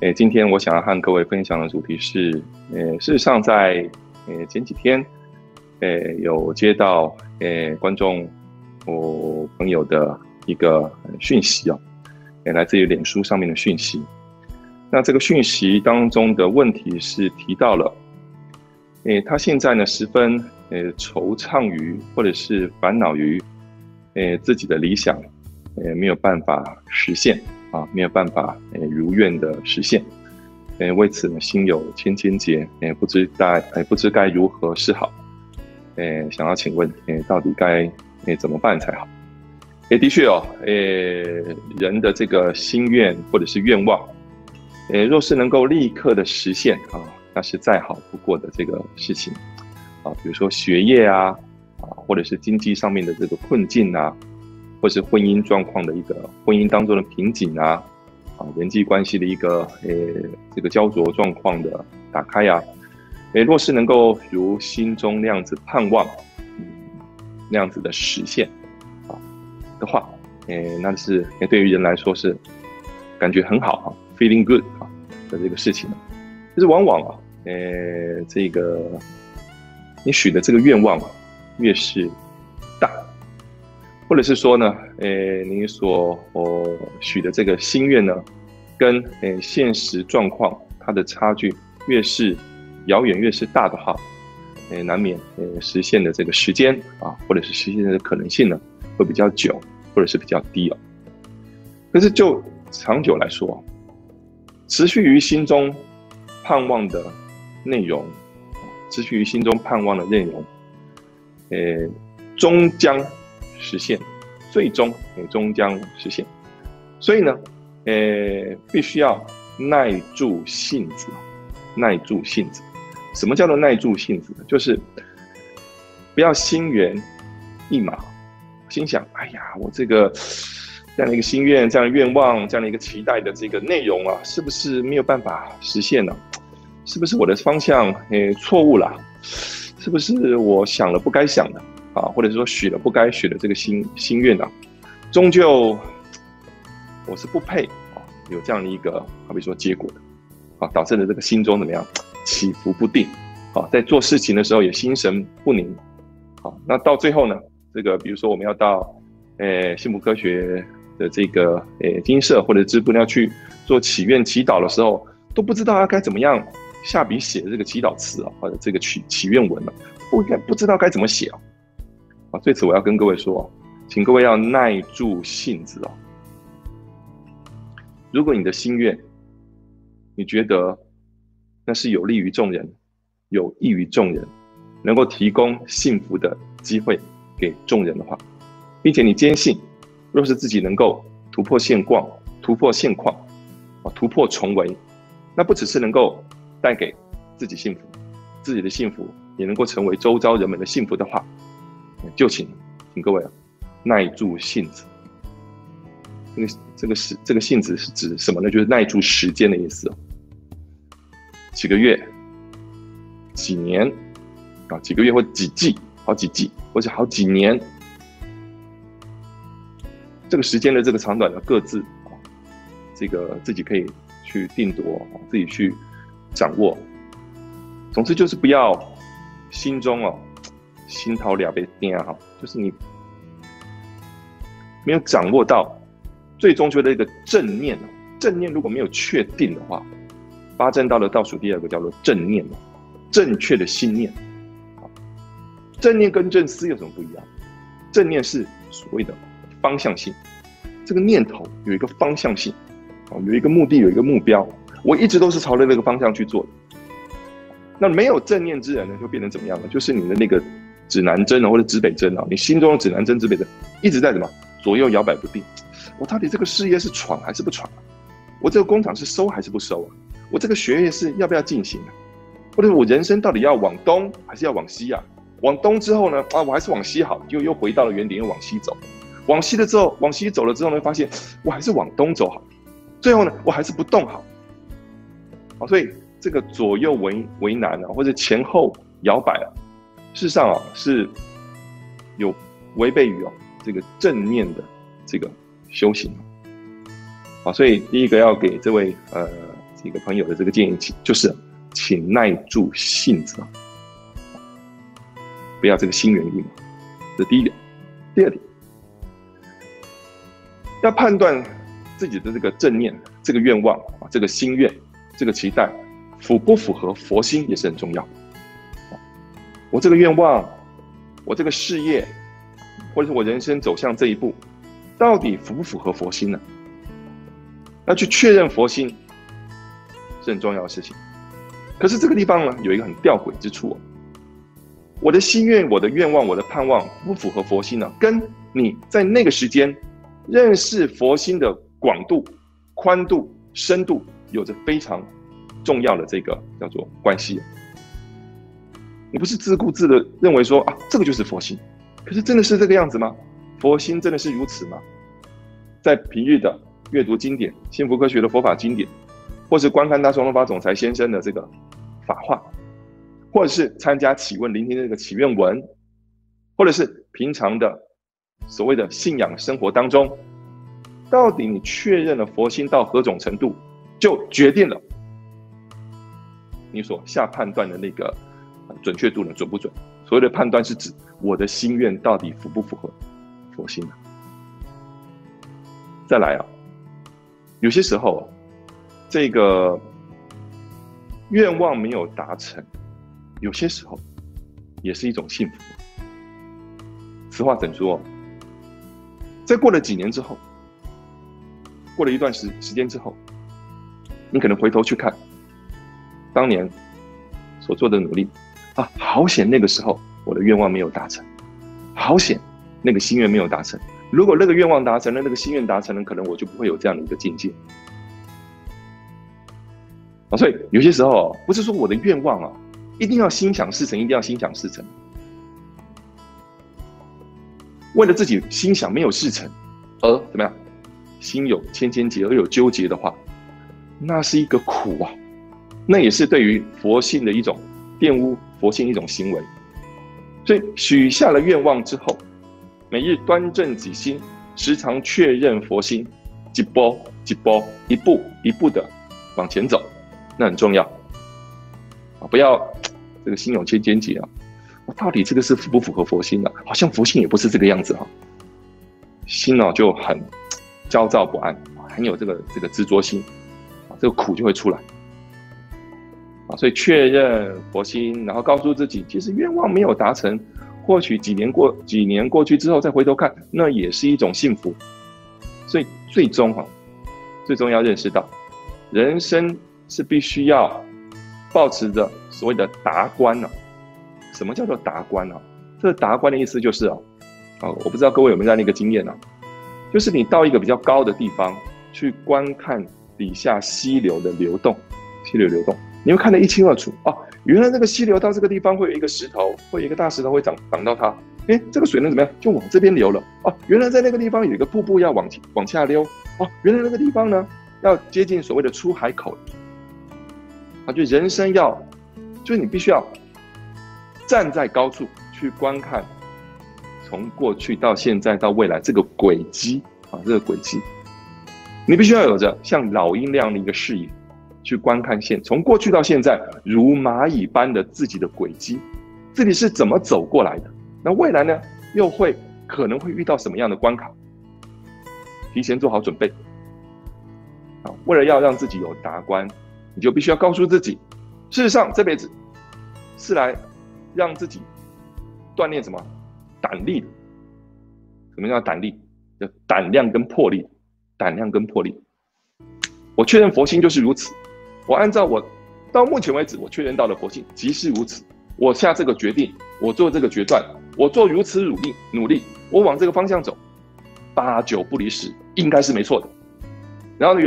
诶，今天我想要和各位分享的主题是，诶，事实上在诶前几天，诶，有接到诶观众我朋友的一个讯息哦，也来自于脸书上面的讯息。那这个讯息当中的问题是提到了，诶，他现在呢十分诶惆怅于或者是烦恼于，诶自己的理想。呃，没有办法实现啊，没有办法呃如愿的实现，呃，为此呢心有千千结，呃，不知该呃不知该如何是好，呃，想要请问，呃，到底该呃怎么办才好？也的确哦，呃，人的这个心愿或者是愿望，呃，若是能够立刻的实现啊，那是再好不过的这个事情啊，比如说学业啊，啊，或者是经济上面的这个困境啊。或是婚姻状况的一个婚姻当中的瓶颈啊，啊，人际关系的一个呃这个焦灼状况的打开呀，诶，若是能够如心中那样子盼望，嗯，那样子的实现啊的话，诶，那是诶对于人来说是感觉很好啊，feeling good 啊的这个事情，就是往往啊，诶，这个你许的这个愿望啊越是。或者是说呢，诶，你所哦许的这个心愿呢，跟诶现实状况它的差距越是遥远，越是大的话，诶，难免诶实现的这个时间啊，或者是实现的可能性呢，会比较久，或者是比较低哦。可是就长久来说，持续于心中盼望的内容，持续于心中盼望的内容，诶，终将。实现，最终也终将实现，所以呢，呃，必须要耐住性子，耐住性子。什么叫做耐住性子呢？就是不要心猿意马，心想，哎呀，我这个这样的一个心愿、这样的愿望、这样的一个期待的这个内容啊，是不是没有办法实现呢？是不是我的方向诶错误了？是不是我想了不该想的？啊，或者是说许了不该许的这个心心愿啊，终究我是不配啊，有这样的一个好比说结果的啊，导致了这个心中怎么样起伏不定啊，在做事情的时候也心神不宁好，那到最后呢，这个比如说我们要到诶幸福科学的这个诶金社或者支部要去做祈愿祈祷的时候，都不知道要该怎么样下笔写这个祈祷词啊，或者这个祈祈愿文了，不该不知道该怎么写啊。啊，对此我要跟各位说，请各位要耐住性子哦。如果你的心愿，你觉得那是有利于众人、有益于众人，能够提供幸福的机会给众人的话，并且你坚信，若是自己能够突破现况、突破现况，啊，突破重围，那不只是能够带给自己幸福，自己的幸福也能够成为周遭人们的幸福的话。就请，请各位，耐住性子。这个这个是这个性子是指什么呢？就是耐住时间的意思哦。几个月、几年啊，几个月或几季、好几季，或者好几年，这个时间的这个长短呢，各自啊，这个自己可以去定夺，自己去掌握。总之就是不要心中哦。心头两被颠哈，就是你没有掌握到最终觉得一个正念哦正念如果没有确定的话，八正道的倒数第二个叫做正念哦正确的信念。正念跟正思有什么不一样？正念是所谓的方向性，这个念头有一个方向性，哦，有一个目的，有一个目标，我一直都是朝着那个方向去做的。那没有正念之人呢，就变成怎么样呢？就是你的那个。指南针啊，或者指北针啊，你心中的指南针、指北针一直在什么左右摇摆不定？我到底这个事业是闯还是不闯？我这个工厂是收还是不收啊？我这个学业是要不要进行啊？或者我人生到底要往东还是要往西啊？往东之后呢？啊，我还是往西好，就又回到了原点，又往西走。往西了之后，往西走了之后呢，发现我还是往东走好。最后呢，我还是不动好。好，所以这个左右为为难啊，或者前后摇摆啊。事实上啊，是有违背于哦这个正念的这个修行啊，所以第一个要给这位呃几个朋友的这个建议，就是请耐住性子啊，不要这个心猿意马。这第一点。第二点，要判断自己的这个正念、这个愿望啊、这个心愿、这个期待符不符合佛心，也是很重要。我这个愿望，我这个事业，或者是我人生走向这一步，到底符不符合佛心呢？要去确认佛心是很重要的事情。可是这个地方呢，有一个很吊诡之处。我的心愿、我的愿望、我的盼望不符合佛心呢，跟你在那个时间认识佛心的广度、宽度、深度有着非常重要的这个叫做关系。你不是自顾自的认为说啊，这个就是佛心，可是真的是这个样子吗？佛心真的是如此吗？在平日的阅读经典、幸福科学的佛法经典，或是观看大双龙法总裁先生的这个法话。或者是参加祈问、聆听这个祈愿文，或者是平常的所谓的信仰生活当中，到底你确认了佛心到何种程度，就决定了你所下判断的那个准确度呢准不准？所谓的判断是指我的心愿到底符不符合佛心呢？再来啊，有些时候这个愿望没有达成。有些时候，也是一种幸福。此话怎说？在过了几年之后，过了一段时时间之后，你可能回头去看当年所做的努力啊，好险！那个时候我的愿望没有达成，好险！那个心愿没有达成。如果那个愿望达成了，那个心愿达成了，可能我就不会有这样的一个境界啊。所以有些时候，不是说我的愿望啊。一定要心想事成，一定要心想事成。为了自己心想没有事成，而怎么样，心有千千结，而有纠结的话，那是一个苦啊！那也是对于佛性的一种玷污，佛性一种行为。所以许下了愿望之后，每日端正己心，时常确认佛心，一步一步，一步一步的往前走，那很重要啊！不要。这个心有千千结啊，我到底这个是符不符合佛心呢？好像佛性也不是这个样子哈，心呢就很焦躁不安，很有这个这个执着心啊，这个苦就会出来啊。所以确认佛心，然后告诉自己，其实愿望没有达成，或许几年过几年过去之后再回头看，那也是一种幸福。所以最终哈，最终要认识到，人生是必须要保持着。所谓的达观呢？什么叫做达观呢？这达观的意思就是啊，啊，我不知道各位有没有那个经验呢？就是你到一个比较高的地方去观看底下溪流的流动，溪流流动，你会看得一清二楚哦。原来那个溪流到这个地方会有一个石头，会有一个大石头会挡挡到它。哎，这个水能怎么样？就往这边流了哦。原来在那个地方有一个瀑布要往往下溜哦。原来那个地方呢要接近所谓的出海口啊，就人生要。就是你必须要站在高处去观看，从过去到现在到未来这个轨迹啊，这个轨迹，你必须要有着像老鹰那样的一个视野，去观看现从过去到现在如蚂蚁般的自己的轨迹，自己是怎么走过来的？那未来呢，又会可能会遇到什么样的关卡？提前做好准备啊！为了要让自己有达观，你就必须要告诉自己。事实上，这辈子是来让自己锻炼什么胆力的？什么叫胆力？叫胆量跟魄力。胆量跟魄力。我确认佛心就是如此。我按照我到目前为止我确认到的佛性，即是如此。我下这个决定，我做这个决断，我做如此努力，努力，我往这个方向走，八九不离十，应该是没错的。然后呢，